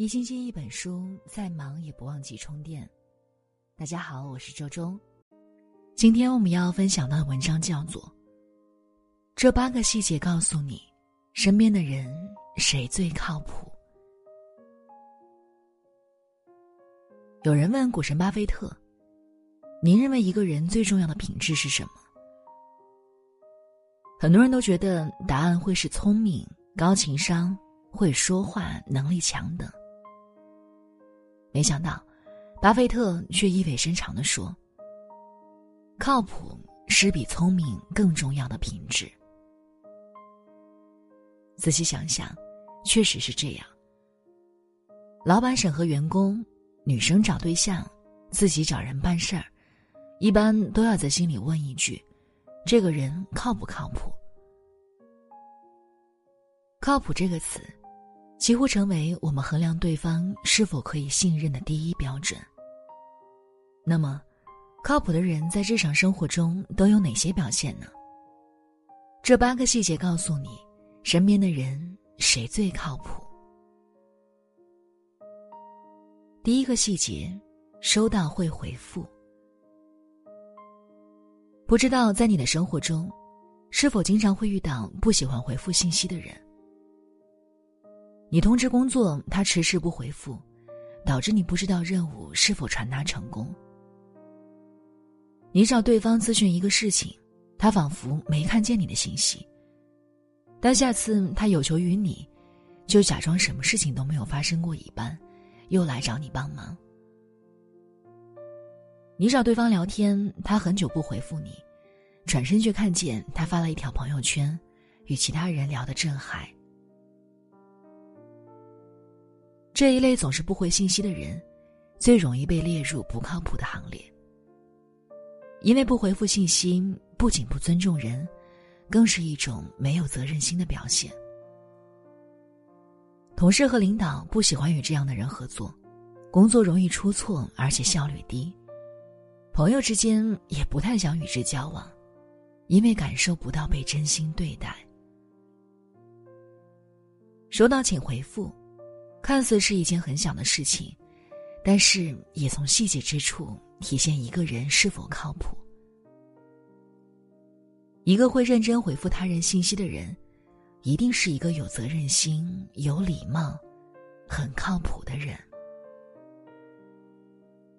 一星期一本书，再忙也不忘记充电。大家好，我是周周。今天我们要分享到的文章叫做《这八个细节告诉你身边的人谁最靠谱》。有人问股神巴菲特：“您认为一个人最重要的品质是什么？”很多人都觉得答案会是聪明、高情商、会说话、能力强等。没想到，巴菲特却意味深长的说：“靠谱是比聪明更重要的品质。”仔细想想，确实是这样。老板审核员工，女生找对象，自己找人办事儿，一般都要在心里问一句：“这个人靠不靠谱？”靠谱这个词。几乎成为我们衡量对方是否可以信任的第一标准。那么，靠谱的人在日常生活中都有哪些表现呢？这八个细节告诉你，身边的人谁最靠谱。第一个细节，收到会回复。不知道在你的生活中，是否经常会遇到不喜欢回复信息的人？你通知工作，他迟迟不回复，导致你不知道任务是否传达成功。你找对方咨询一个事情，他仿佛没看见你的信息。但下次他有求于你，就假装什么事情都没有发生过一般，又来找你帮忙。你找对方聊天，他很久不回复你，转身却看见他发了一条朋友圈，与其他人聊得正嗨。这一类总是不回信息的人，最容易被列入不靠谱的行列。因为不回复信息，不仅不尊重人，更是一种没有责任心的表现。同事和领导不喜欢与这样的人合作，工作容易出错，而且效率低。朋友之间也不太想与之交往，因为感受不到被真心对待。收到请回复。看似是一件很小的事情，但是也从细节之处体现一个人是否靠谱。一个会认真回复他人信息的人，一定是一个有责任心、有礼貌、很靠谱的人。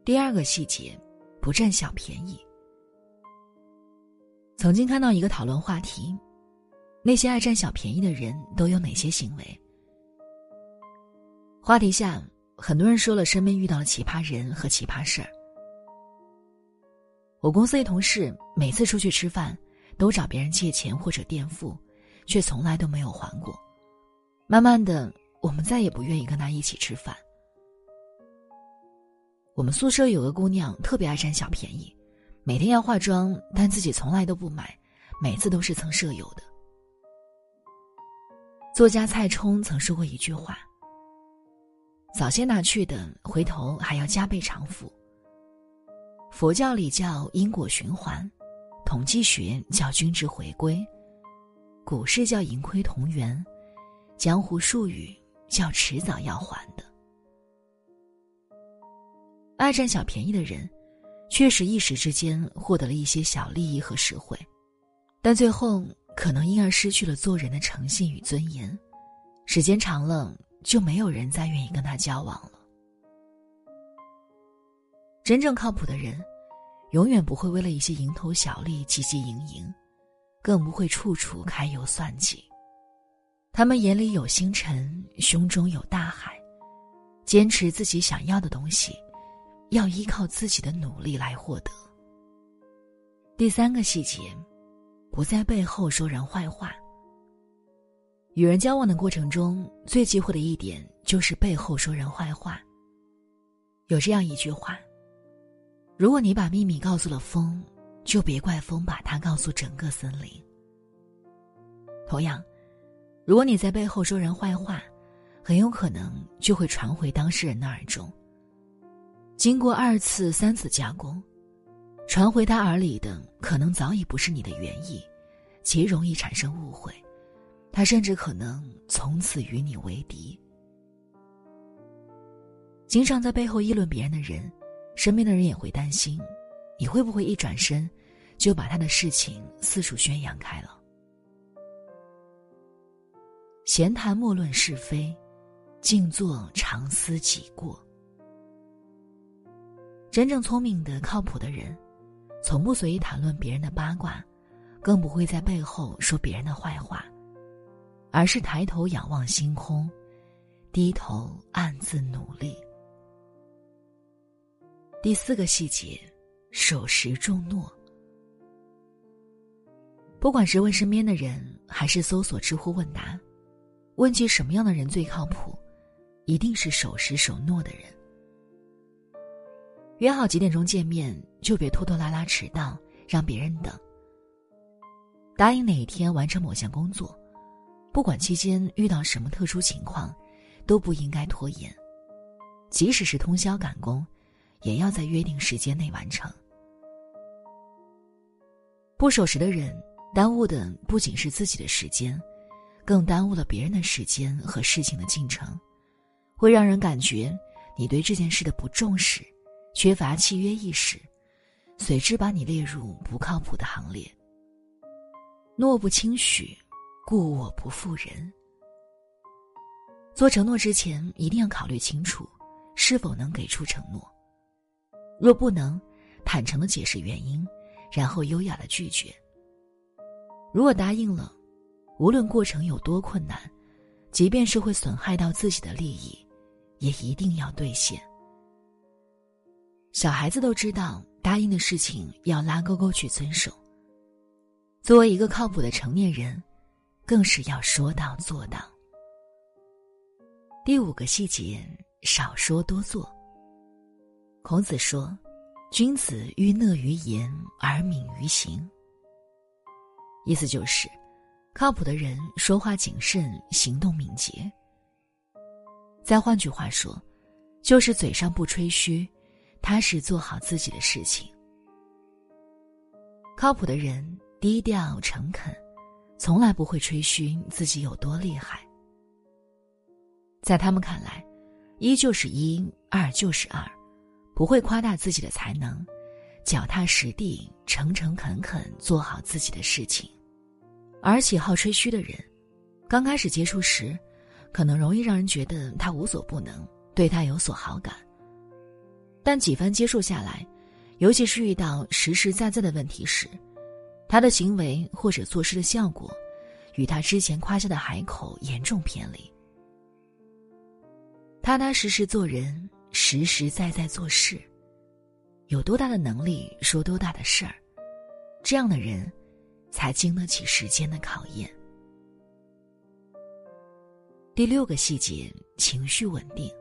第二个细节，不占小便宜。曾经看到一个讨论话题：那些爱占小便宜的人都有哪些行为？话题下，很多人说了身边遇到了奇葩人和奇葩事儿。我公司一同事每次出去吃饭，都找别人借钱或者垫付，却从来都没有还过。慢慢的，我们再也不愿意跟他一起吃饭。我们宿舍有个姑娘特别爱占小便宜，每天要化妆，但自己从来都不买，每次都是蹭舍友的。作家蔡冲曾说过一句话。早些拿去的，回头还要加倍偿付。佛教里叫因果循环，统计学叫均值回归，股市叫盈亏同源，江湖术语叫迟早要还的。爱占小便宜的人，确实一时之间获得了一些小利益和实惠，但最后可能因而失去了做人的诚信与尊严，时间长了。就没有人再愿意跟他交往了。真正靠谱的人，永远不会为了一些蝇头小利汲汲营营，更不会处处揩油算计。他们眼里有星辰，胸中有大海，坚持自己想要的东西，要依靠自己的努力来获得。第三个细节，不在背后说人坏话。与人交往的过程中，最忌讳的一点就是背后说人坏话。有这样一句话：“如果你把秘密告诉了风，就别怪风把它告诉整个森林。”同样，如果你在背后说人坏话，很有可能就会传回当事人的耳中。经过二次、三次加工，传回他耳里的可能早已不是你的原意，极容易产生误会。他甚至可能从此与你为敌。经常在背后议论别人的人，身边的人也会担心，你会不会一转身，就把他的事情四处宣扬开了？闲谈莫论是非，静坐常思己过。真正聪明的、靠谱的人，从不随意谈论别人的八卦，更不会在背后说别人的坏话，而是抬头仰望星空，低头暗自努力。第四个细节，守时重诺。不管是问身边的人，还是搜索知乎问答，问起什么样的人最靠谱，一定是守时守诺的人。约好几点钟见面，就别拖拖拉拉迟到，让别人等。答应哪一天完成某项工作，不管期间遇到什么特殊情况，都不应该拖延。即使是通宵赶工，也要在约定时间内完成。不守时的人，耽误的不仅是自己的时间，更耽误了别人的时间和事情的进程，会让人感觉你对这件事的不重视。缺乏契约意识，随之把你列入不靠谱的行列。诺不轻许，故我不负人。做承诺之前，一定要考虑清楚，是否能给出承诺。若不能，坦诚的解释原因，然后优雅的拒绝。如果答应了，无论过程有多困难，即便是会损害到自己的利益，也一定要兑现。小孩子都知道，答应的事情要拉勾勾去遵守。作为一个靠谱的成年人，更是要说到做到。第五个细节，少说多做。孔子说：“君子欲讷于言而敏于行。”意思就是，靠谱的人说话谨慎，行动敏捷。再换句话说，就是嘴上不吹嘘。踏实做好自己的事情。靠谱的人低调诚恳，从来不会吹嘘自己有多厉害。在他们看来，一就是一，二就是二，不会夸大自己的才能，脚踏实地、诚诚恳恳做好自己的事情。而喜好吹嘘的人，刚开始接触时，可能容易让人觉得他无所不能，对他有所好感。但几番接触下来，尤其是遇到实实在在的问题时，他的行为或者做事的效果，与他之前夸下的海口严重偏离。踏踏实实做人，实实在在做事，有多大的能力说多大的事儿，这样的人，才经得起时间的考验。第六个细节，情绪稳定。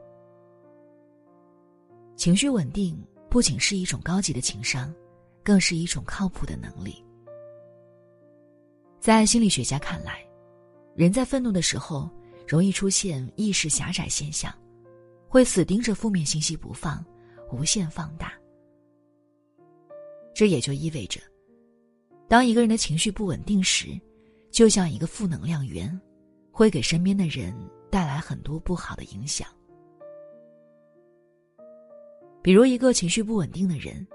情绪稳定不仅是一种高级的情商，更是一种靠谱的能力。在心理学家看来，人在愤怒的时候容易出现意识狭窄现象，会死盯着负面信息不放，无限放大。这也就意味着，当一个人的情绪不稳定时，就像一个负能量源，会给身边的人带来很多不好的影响。比如，一个情绪不稳定的人，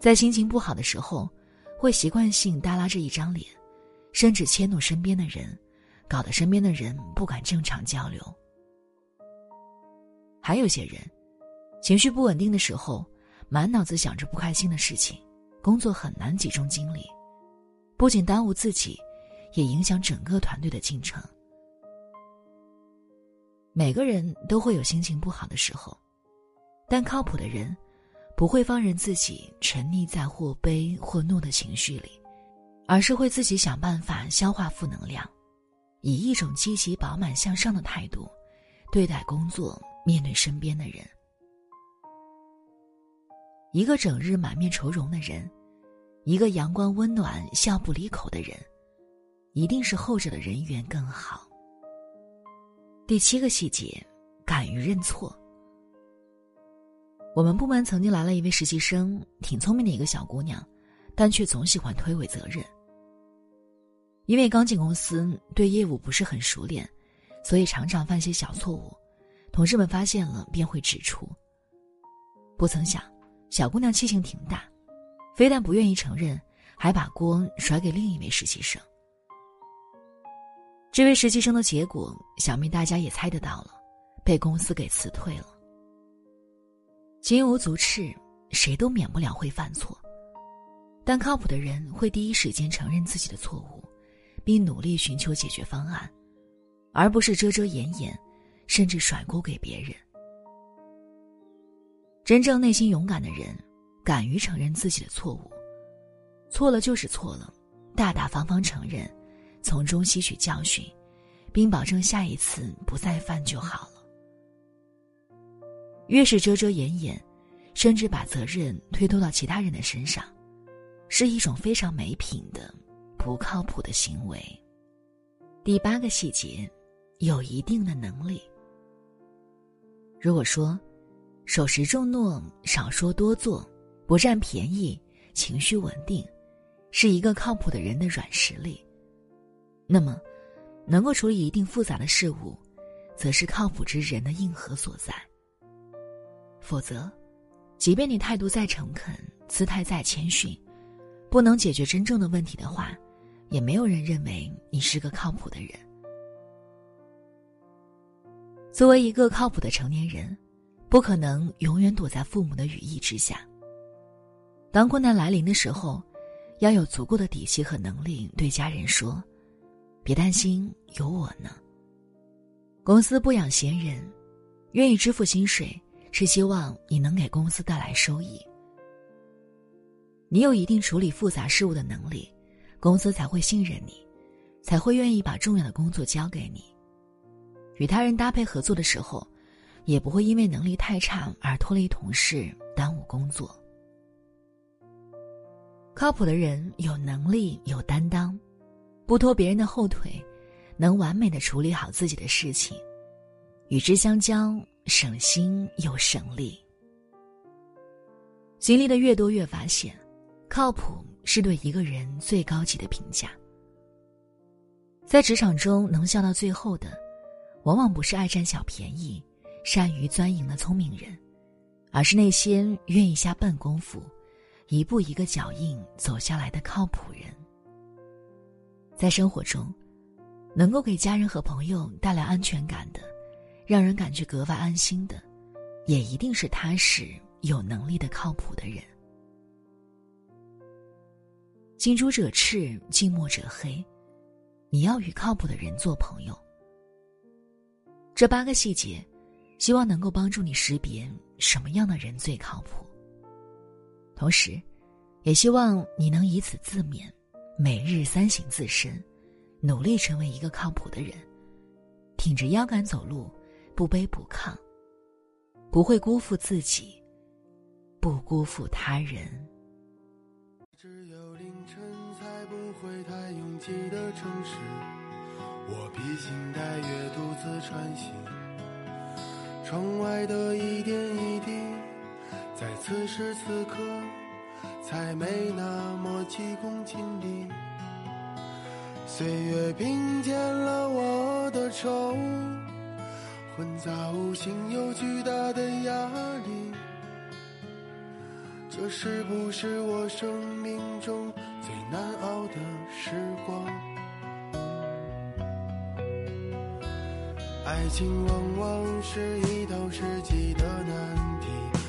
在心情不好的时候，会习惯性耷拉着一张脸，甚至迁怒身边的人，搞得身边的人不敢正常交流。还有些人，情绪不稳定的时候，满脑子想着不开心的事情，工作很难集中精力，不仅耽误自己，也影响整个团队的进程。每个人都会有心情不好的时候。但靠谱的人，不会放任自己沉溺在或悲或怒的情绪里，而是会自己想办法消化负能量，以一种积极、饱满、向上的态度对待工作，面对身边的人。一个整日满面愁容的人，一个阳光温暖、笑不离口的人，一定是后者的人缘更好。第七个细节，敢于认错。我们部门曾经来了一位实习生，挺聪明的一个小姑娘，但却总喜欢推诿责任。因为刚进公司，对业务不是很熟练，所以常常犯些小错误，同事们发现了便会指出。不曾想，小姑娘气性挺大，非但不愿意承认，还把锅甩给另一位实习生。这位实习生的结果，想必大家也猜得到了，被公司给辞退了。金无足赤，谁都免不了会犯错，但靠谱的人会第一时间承认自己的错误，并努力寻求解决方案，而不是遮遮掩掩，甚至甩锅给别人。真正内心勇敢的人，敢于承认自己的错误，错了就是错了，大大方方承认。从中吸取教训，并保证下一次不再犯就好了。越是遮遮掩掩，甚至把责任推脱到其他人的身上，是一种非常没品的、不靠谱的行为。第八个细节，有一定的能力。如果说，守时重诺、少说多做、不占便宜、情绪稳定，是一个靠谱的人的软实力。那么，能够处理一定复杂的事物，则是靠谱之人的硬核所在。否则，即便你态度再诚恳，姿态再谦逊，不能解决真正的问题的话，也没有人认为你是个靠谱的人。作为一个靠谱的成年人，不可能永远躲在父母的羽翼之下。当困难来临的时候，要有足够的底气和能力对家人说。别担心，有我呢。公司不养闲人，愿意支付薪水，是希望你能给公司带来收益。你有一定处理复杂事务的能力，公司才会信任你，才会愿意把重要的工作交给你。与他人搭配合作的时候，也不会因为能力太差而拖累同事，耽误工作。靠谱的人有能力，有担当。不拖别人的后腿，能完美的处理好自己的事情，与之相交，省心又省力。经历的越多，越发现，靠谱是对一个人最高级的评价。在职场中，能笑到最后的，往往不是爱占小便宜、善于钻营的聪明人，而是那些愿意下笨功夫、一步一个脚印走下来的靠谱人。在生活中，能够给家人和朋友带来安全感的，让人感觉格外安心的，也一定是踏实、有能力的、靠谱的人。近朱者赤，近墨者黑，你要与靠谱的人做朋友。这八个细节，希望能够帮助你识别什么样的人最靠谱，同时，也希望你能以此自勉。每日三省自身，努力成为一个靠谱的人，挺着腰杆走路，不卑不亢，不会辜负自己，不辜负他人。只有凌晨才不会太拥挤的城市，我披星戴月独自穿行，窗外的一点一滴，在此时此刻。才没那么急功近利。岁月并肩了我的愁，混杂无形又巨大的压力。这是不是我生命中最难熬的时光？爱情往往是一道世纪的难题。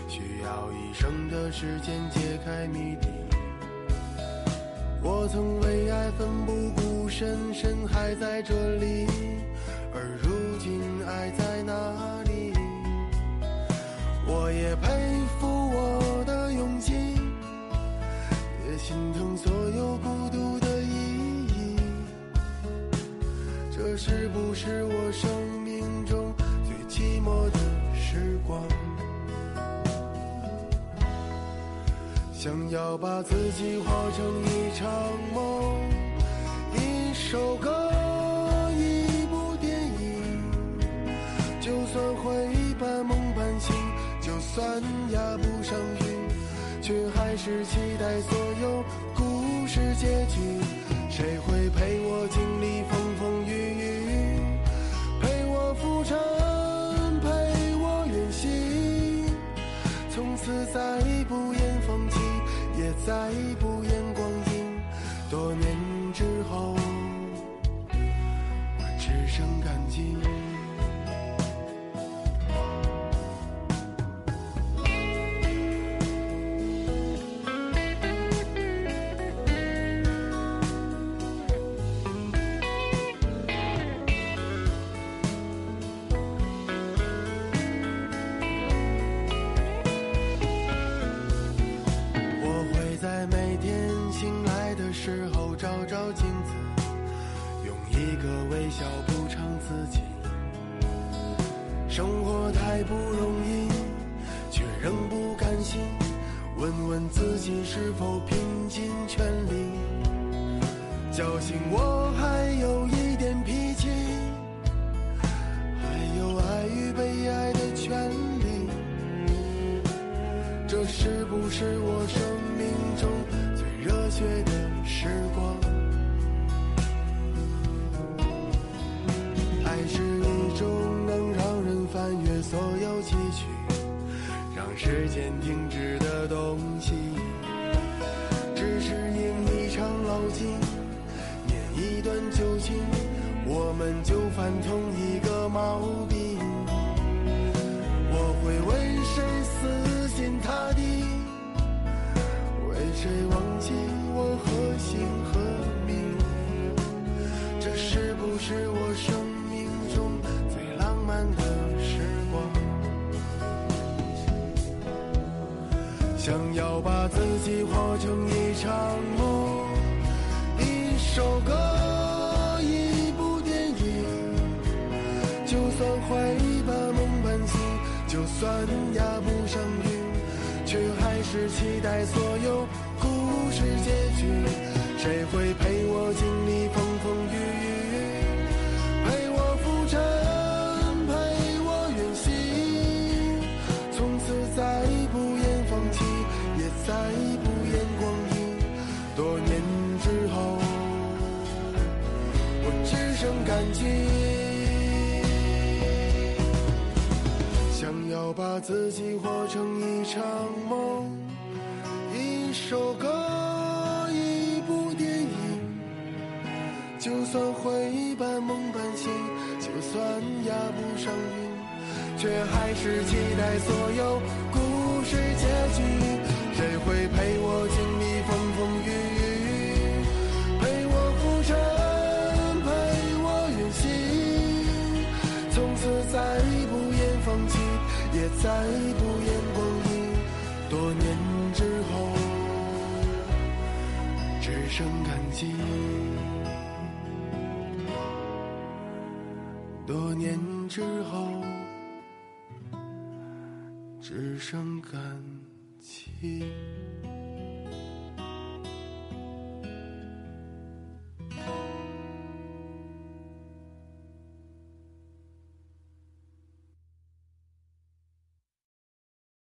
需要一生的时间解开谜底。我曾为爱奋不顾身，身还在这里，这是不是我生命中最寂寞的时光？想要把自己活成一场梦，一首歌，一部电影。就算会半梦半醒，就算压不上韵，却还是期待所有故事结局。谁会陪我经历风真陪我远行从此再不言放弃也再不言光阴。多年之后我只剩感激。照照镜子，用一个微笑补偿自己。生活太不容易，却仍不甘心。问问自己是否拼尽全力，侥幸我还有一点脾气，还有爱与被爱的权利。这是不是我生命中最热血的时间停止的东西。只是因一场老境，念一段旧情，我们就犯同一个毛病。我会为谁死心塌地？为谁忘记我何姓何名？这是不是我想要把自己活成一场梦，一首歌，一部电影。就算会把梦半醒，就算压不上韵，却还是期待所有故事结局。谁会感激。想要把自己活成一场梦，一首歌，一部电影。就算会半梦半醒，就算压不上韵，却还是期待所有故事结局。谁会陪我经从此再不言放弃，也再不言光阴。多年之后，只剩感激。多年之后，只剩感激。